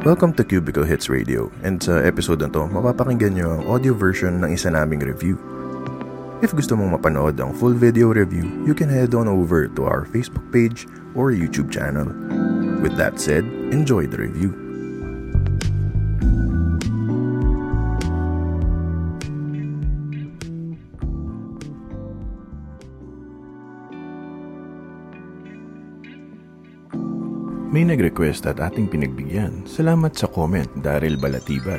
Welcome to Cubicle Hits Radio and sa episode na to, mapapakinggan nyo ang audio version ng isa naming review. If gusto mong mapanood ang full video review, you can head on over to our Facebook page or YouTube channel. With that said, enjoy the review. May nag-request at ating pinagbigyan. Salamat sa comment, Daryl Balatibat.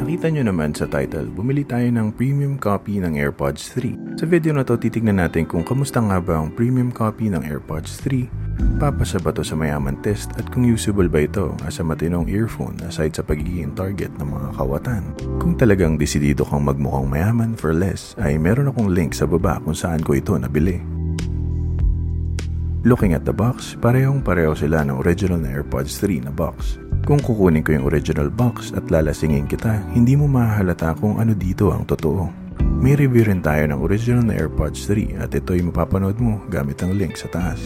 Nakita nyo naman sa title, bumili tayo ng premium copy ng AirPods 3. Sa video na to, titignan natin kung kamusta nga ba ang premium copy ng AirPods 3, papasa ba to sa mayaman test at kung usable ba ito as a matinong earphone aside sa pagiging target ng mga kawatan. Kung talagang desidido kang magmukhang mayaman for less, ay meron akong link sa baba kung saan ko ito nabili. Looking at the box, parehong pareho sila ng original na AirPods 3 na box. Kung kukunin ko yung original box at lalasingin kita, hindi mo mahalata kung ano dito ang totoo. May review rin tayo ng original na AirPods 3 at ito'y mapapanood mo gamit ang link sa taas.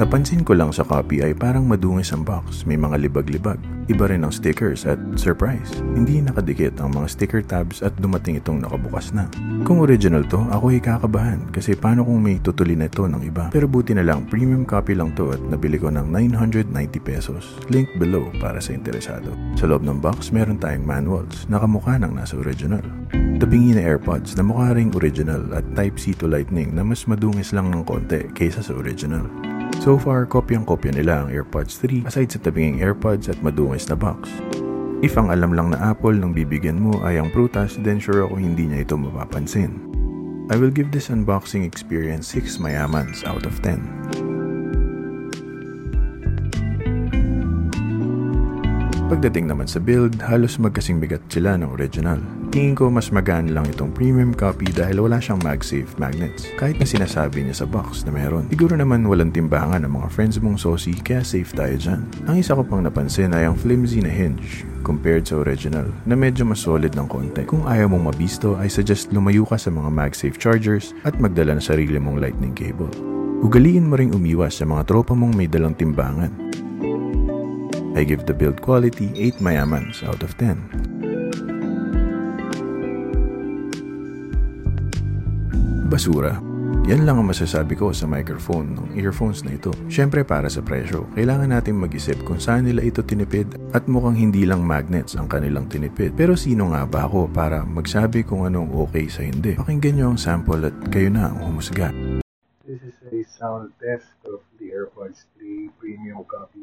Napansin ko lang sa copy ay parang madungis ang box, may mga libag-libag. Iba rin ang stickers at surprise, hindi nakadikit ang mga sticker tabs at dumating itong nakabukas na. Kung original to, ako ay kakabahan kasi paano kung may tutuli na ito ng iba. Pero buti na lang, premium copy lang to at nabili ko ng 990 pesos. Link below para sa interesado. Sa loob ng box, meron tayong manuals na kamukha ng nasa original. Tabingi na AirPods na mukha ring original at Type-C to Lightning na mas madungis lang ng konti kaysa sa original. So far, kopyang-kopya nila ang AirPods 3 aside sa tabinging AirPods at madungis na box. If ang alam lang na Apple ng bibigyan mo ay ang prutas, then sure ako hindi niya ito mapapansin. I will give this unboxing experience 6 mayamans out of 10. Pagdating naman sa build, halos magkasing bigat sila ng original. Tingin ko mas magaan lang itong premium copy dahil wala siyang MagSafe magnets. Kahit na sinasabi niya sa box na meron. Siguro naman walang timbangan ng mga friends mong sosi kaya safe tayo dyan. Ang isa ko pang napansin ay ang flimsy na hinge compared sa original na medyo mas solid ng konti. Kung ayaw mong mabisto ay suggest lumayo ka sa mga MagSafe chargers at magdala ng sarili mong lightning cable. Ugaliin mo ring umiwas sa mga tropa mong may dalang timbangan I give the build quality 8 mayamans out of 10. Basura. Yan lang ang masasabi ko sa microphone ng earphones na ito. Siyempre para sa presyo, kailangan natin mag-isip kung saan nila ito tinipid at mukhang hindi lang magnets ang kanilang tinipid. Pero sino nga ba ako para magsabi kung anong okay sa hindi? Pakinggan nyo ang sample at kayo na ang humusga. This is a sound test of the AirPods 3 premium copy.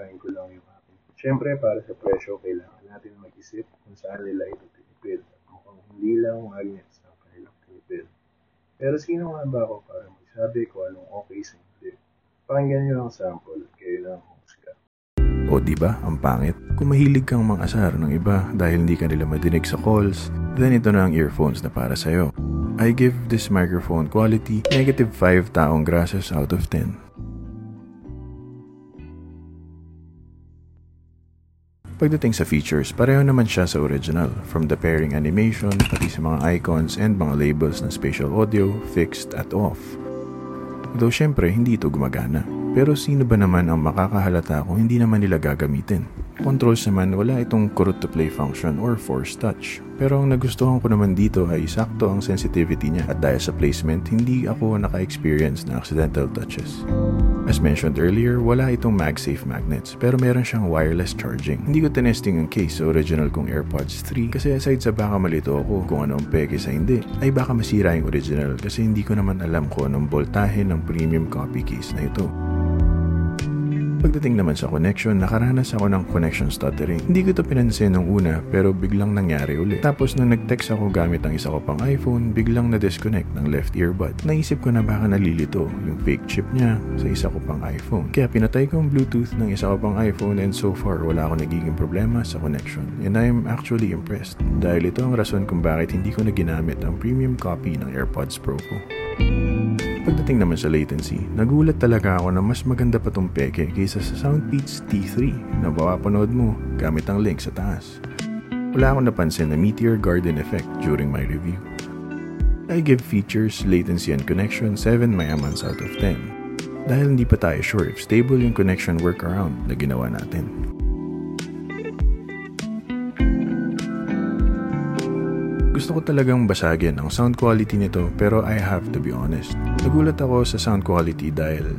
Babasahin ko lang yung akin. Siyempre, para sa presyo, kailangan natin mag-isip kung saan nila ito tinipid. Mukhang hindi lang magnets ang kanilang tinipid. Pero sino nga ba ako para magsabi kung anong okay sa hindi? Pakinggan nyo ang sample at kayo na ang humusga. O di ba ang pangit? Kung mahilig kang mangasar ng iba dahil hindi ka nila madinig sa calls, then ito na ang earphones na para sa'yo. I give this microphone quality negative 5 taong grasses out of 10. Pagdating sa features, pareho naman siya sa original, from the pairing animation, pati sa mga icons and mga labels ng spatial audio, fixed at off. Though syempre, hindi ito gumagana. Pero sino ba naman ang makakahalata kung hindi naman nila gagamitin? Controls naman wala itong correct to play function or force touch. Pero ang nagustuhan ko naman dito ay sakto ang sensitivity niya at dahil sa placement, hindi ako naka-experience na accidental touches. As mentioned earlier, wala itong MagSafe magnets pero meron siyang wireless charging. Hindi ko tinesting ang case sa original kong AirPods 3 kasi aside sa baka malito ako kung ano ang peke sa hindi, ay baka masira yung original kasi hindi ko naman alam kung anong voltahe ng premium copy case na ito. Pagdating naman sa connection, nakaranas ako ng connection stuttering. Hindi ko to pinansin nung una pero biglang nangyari ulit. Tapos nung nag-text ako gamit ang isa ko pang iPhone, biglang na-disconnect ng left earbud. Naisip ko na baka nalilito yung fake chip niya sa isa ko pang iPhone. Kaya pinatay ko ang Bluetooth ng isa ko pang iPhone and so far wala ako nagiging problema sa connection. And I'm actually impressed dahil ito ang rason kung bakit hindi ko na ginamit ang premium copy ng AirPods Pro ko. Pagdating naman sa latency, nagulat talaga ako na mas maganda pa tong peke kaysa sa Soundpeats T3 na mapapanood mo gamit ang link sa taas. Wala akong napansin na Meteor Garden effect during my review. I give features, latency, and connection 7 mayamans out of 10 dahil hindi pa tayo sure if stable yung connection workaround na ginawa natin. Gusto ko talagang basagin ang sound quality nito pero I have to be honest. Nagulat ako sa sound quality dahil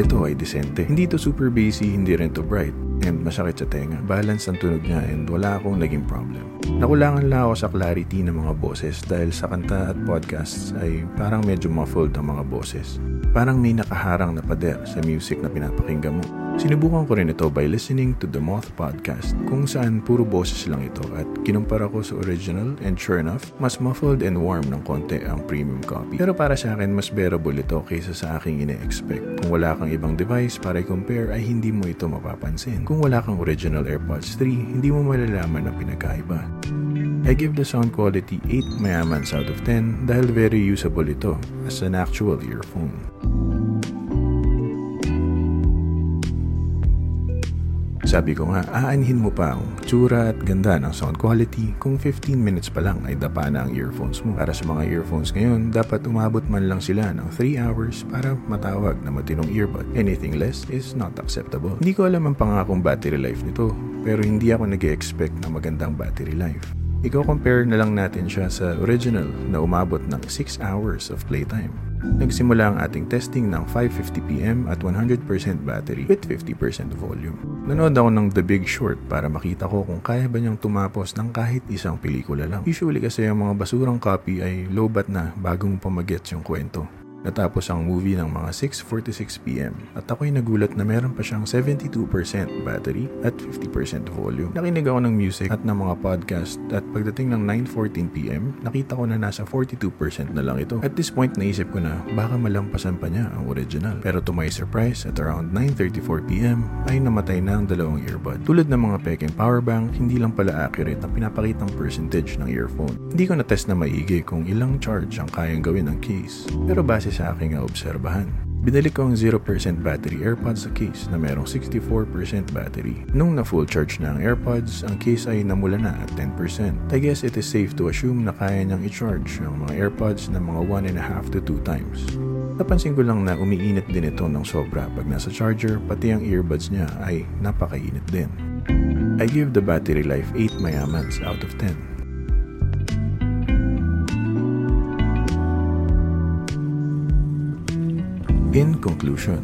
ito ay decente. Hindi to super bassy, hindi rin to bright and masakit sa tenga. Balance ang tunog niya and wala akong naging problem. Nakulangan lang ako sa clarity ng mga boses dahil sa kanta at podcasts ay parang medyo muffled ang mga boses. Parang may nakaharang na pader sa music na pinapakinggan mo. Sinubukan ko rin ito by listening to the Moth Podcast kung saan puro boses lang ito at kinumpara ko sa original and sure enough, mas muffled and warm ng konti ang premium copy. Pero para sa akin, mas bearable ito kaysa sa aking ine-expect. Kung wala kang ibang device para i-compare ay hindi mo ito mapapansin. Kung wala kang original AirPods 3, hindi mo malalaman ang pinagkaiba. I give the sound quality 8 mayamans out of 10 dahil very usable ito as an actual earphone. Sabi ko nga, aanhin mo pa ang tsura at ganda ng sound quality kung 15 minutes pa lang ay dapa na ang earphones mo. Para sa mga earphones ngayon, dapat umabot man lang sila ng 3 hours para matawag na matinong earbud. Anything less is not acceptable. Hindi ko alam ang pangakong battery life nito, pero hindi ako nag expect ng magandang battery life. Iko-compare na lang natin siya sa original na umabot ng 6 hours of playtime. Nagsimula ang ating testing ng 5.50pm at 100% battery with 50% volume. Nanood ako ng The Big Short para makita ko kung kaya ba niyang tumapos ng kahit isang pelikula lang. Usually kasi ang mga basurang copy ay low-bat na bago mo pa magets yung kwento. Natapos ang movie ng mga 6.46pm at ako'y nagulat na meron pa siyang 72% battery at 50% volume. Nakinig ako ng music at ng mga podcast at pagdating ng 9.14pm, nakita ko na nasa 42% na lang ito. At this point, naisip ko na baka malampasan pa niya ang original. Pero to my surprise, at around 9.34pm ay namatay na ang dalawang earbud. Tulad ng mga peking powerbank, hindi lang pala accurate ang pinapakitang percentage ng earphone. Hindi ko na-test na maigi kung ilang charge ang kayang gawin ng case. Pero base sa aking obserbahan. Binili ko ang 0% battery AirPods sa case na merong 64% battery. Nung na full charge na ang AirPods, ang case ay namula na at 10%. I guess it is safe to assume na kaya niyang i-charge ang mga AirPods na mga 1.5 to 2 times. Napansin ko lang na umiinit din ito ng sobra pag nasa charger, pati ang earbuds niya ay napakainit din. I give the battery life 8 mayamans out of 10. In conclusion,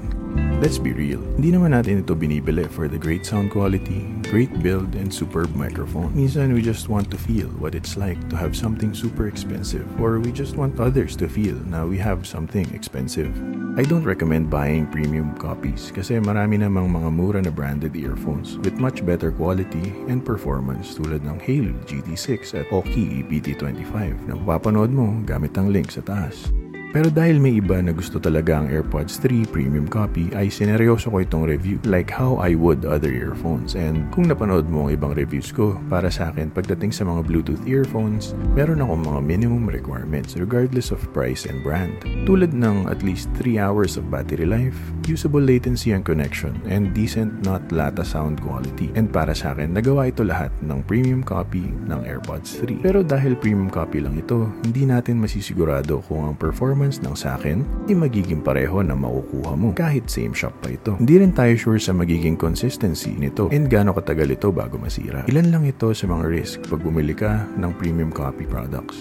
let's be real. Hindi naman natin ito binibili for the great sound quality, great build, and superb microphone. Minsan, we just want to feel what it's like to have something super expensive or we just want others to feel na we have something expensive. I don't recommend buying premium copies kasi marami namang mga mura na branded earphones with much better quality and performance tulad ng Halo GT6 at Oki EPT25 na mapapanood mo gamit ang link sa taas. Pero dahil may iba na gusto talaga ang AirPods 3 premium copy, ay sineryoso ko itong review like how I would other earphones. And kung napanood mo ang ibang reviews ko, para sa akin pagdating sa mga Bluetooth earphones, meron akong mga minimum requirements regardless of price and brand. Tulad ng at least 3 hours of battery life, usable latency and connection, and decent not lata sound quality. And para sa akin, nagawa ito lahat ng premium copy ng AirPods 3. Pero dahil premium copy lang ito, hindi natin masisigurado kung ang performance performance ng sa akin, ay magiging pareho na makukuha mo kahit same shop pa ito. Hindi rin tayo sure sa magiging consistency nito and gaano katagal ito bago masira. Ilan lang ito sa mga risk pag bumili ka ng premium copy products.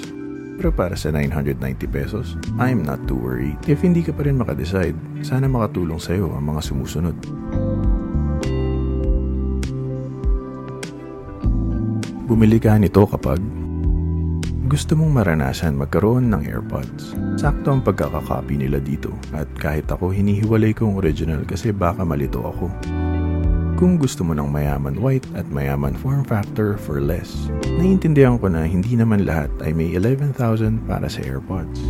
Pero para sa 990 pesos, I'm not too worried. If hindi ka pa rin makadecide, sana makatulong sa'yo ang mga sumusunod. Bumili ka nito kapag gusto mong maranasan magkaroon ng AirPods. Sakto ang pagkakakopy nila dito at kahit ako hinihiwalay ko ang original kasi baka malito ako. Kung gusto mo ng mayaman white at mayaman form factor for less, naiintindihan ko na hindi naman lahat ay may 11,000 para sa AirPods.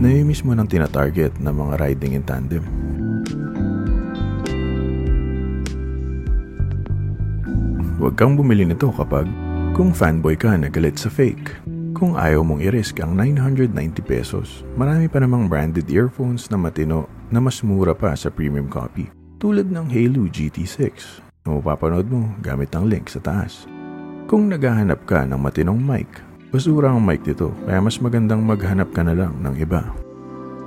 Namimiss mo ng tinatarget na mga riding in tandem. Huwag kang bumili nito kapag kung fanboy ka na galit sa fake kung ayaw mong i-risk ang 990 pesos, marami pa namang branded earphones na matino na mas mura pa sa premium copy. Tulad ng Halo GT6 na mapapanood mo gamit ang link sa taas. Kung naghahanap ka ng matinong mic, basura ang mic nito kaya mas magandang maghanap ka na lang ng iba.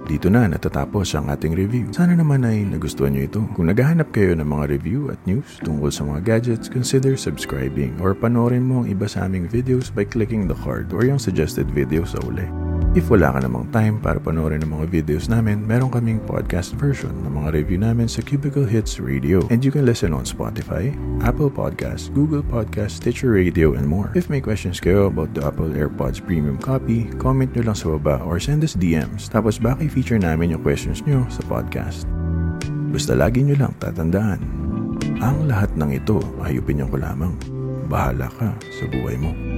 Dito na natatapos ang ating review. Sana naman ay nagustuhan nyo ito. Kung naghahanap kayo ng mga review at news tungkol sa mga gadgets, consider subscribing or panoorin mo ang iba sa aming videos by clicking the card or yung suggested video sa uli. If wala ka namang time para panoorin ang mga videos namin, meron kaming podcast version ng mga review namin sa Cubicle Hits Radio. And you can listen on Spotify, Apple Podcasts, Google Podcasts, Stitcher Radio, and more. If may questions kayo about the Apple AirPods Premium copy, comment nyo lang sa baba or send us DMs. Tapos baka i-feature namin yung questions nyo sa podcast. Basta lagi nyo lang tatandaan, ang lahat ng ito ay opinion ko lamang. Bahala ka sa buhay mo.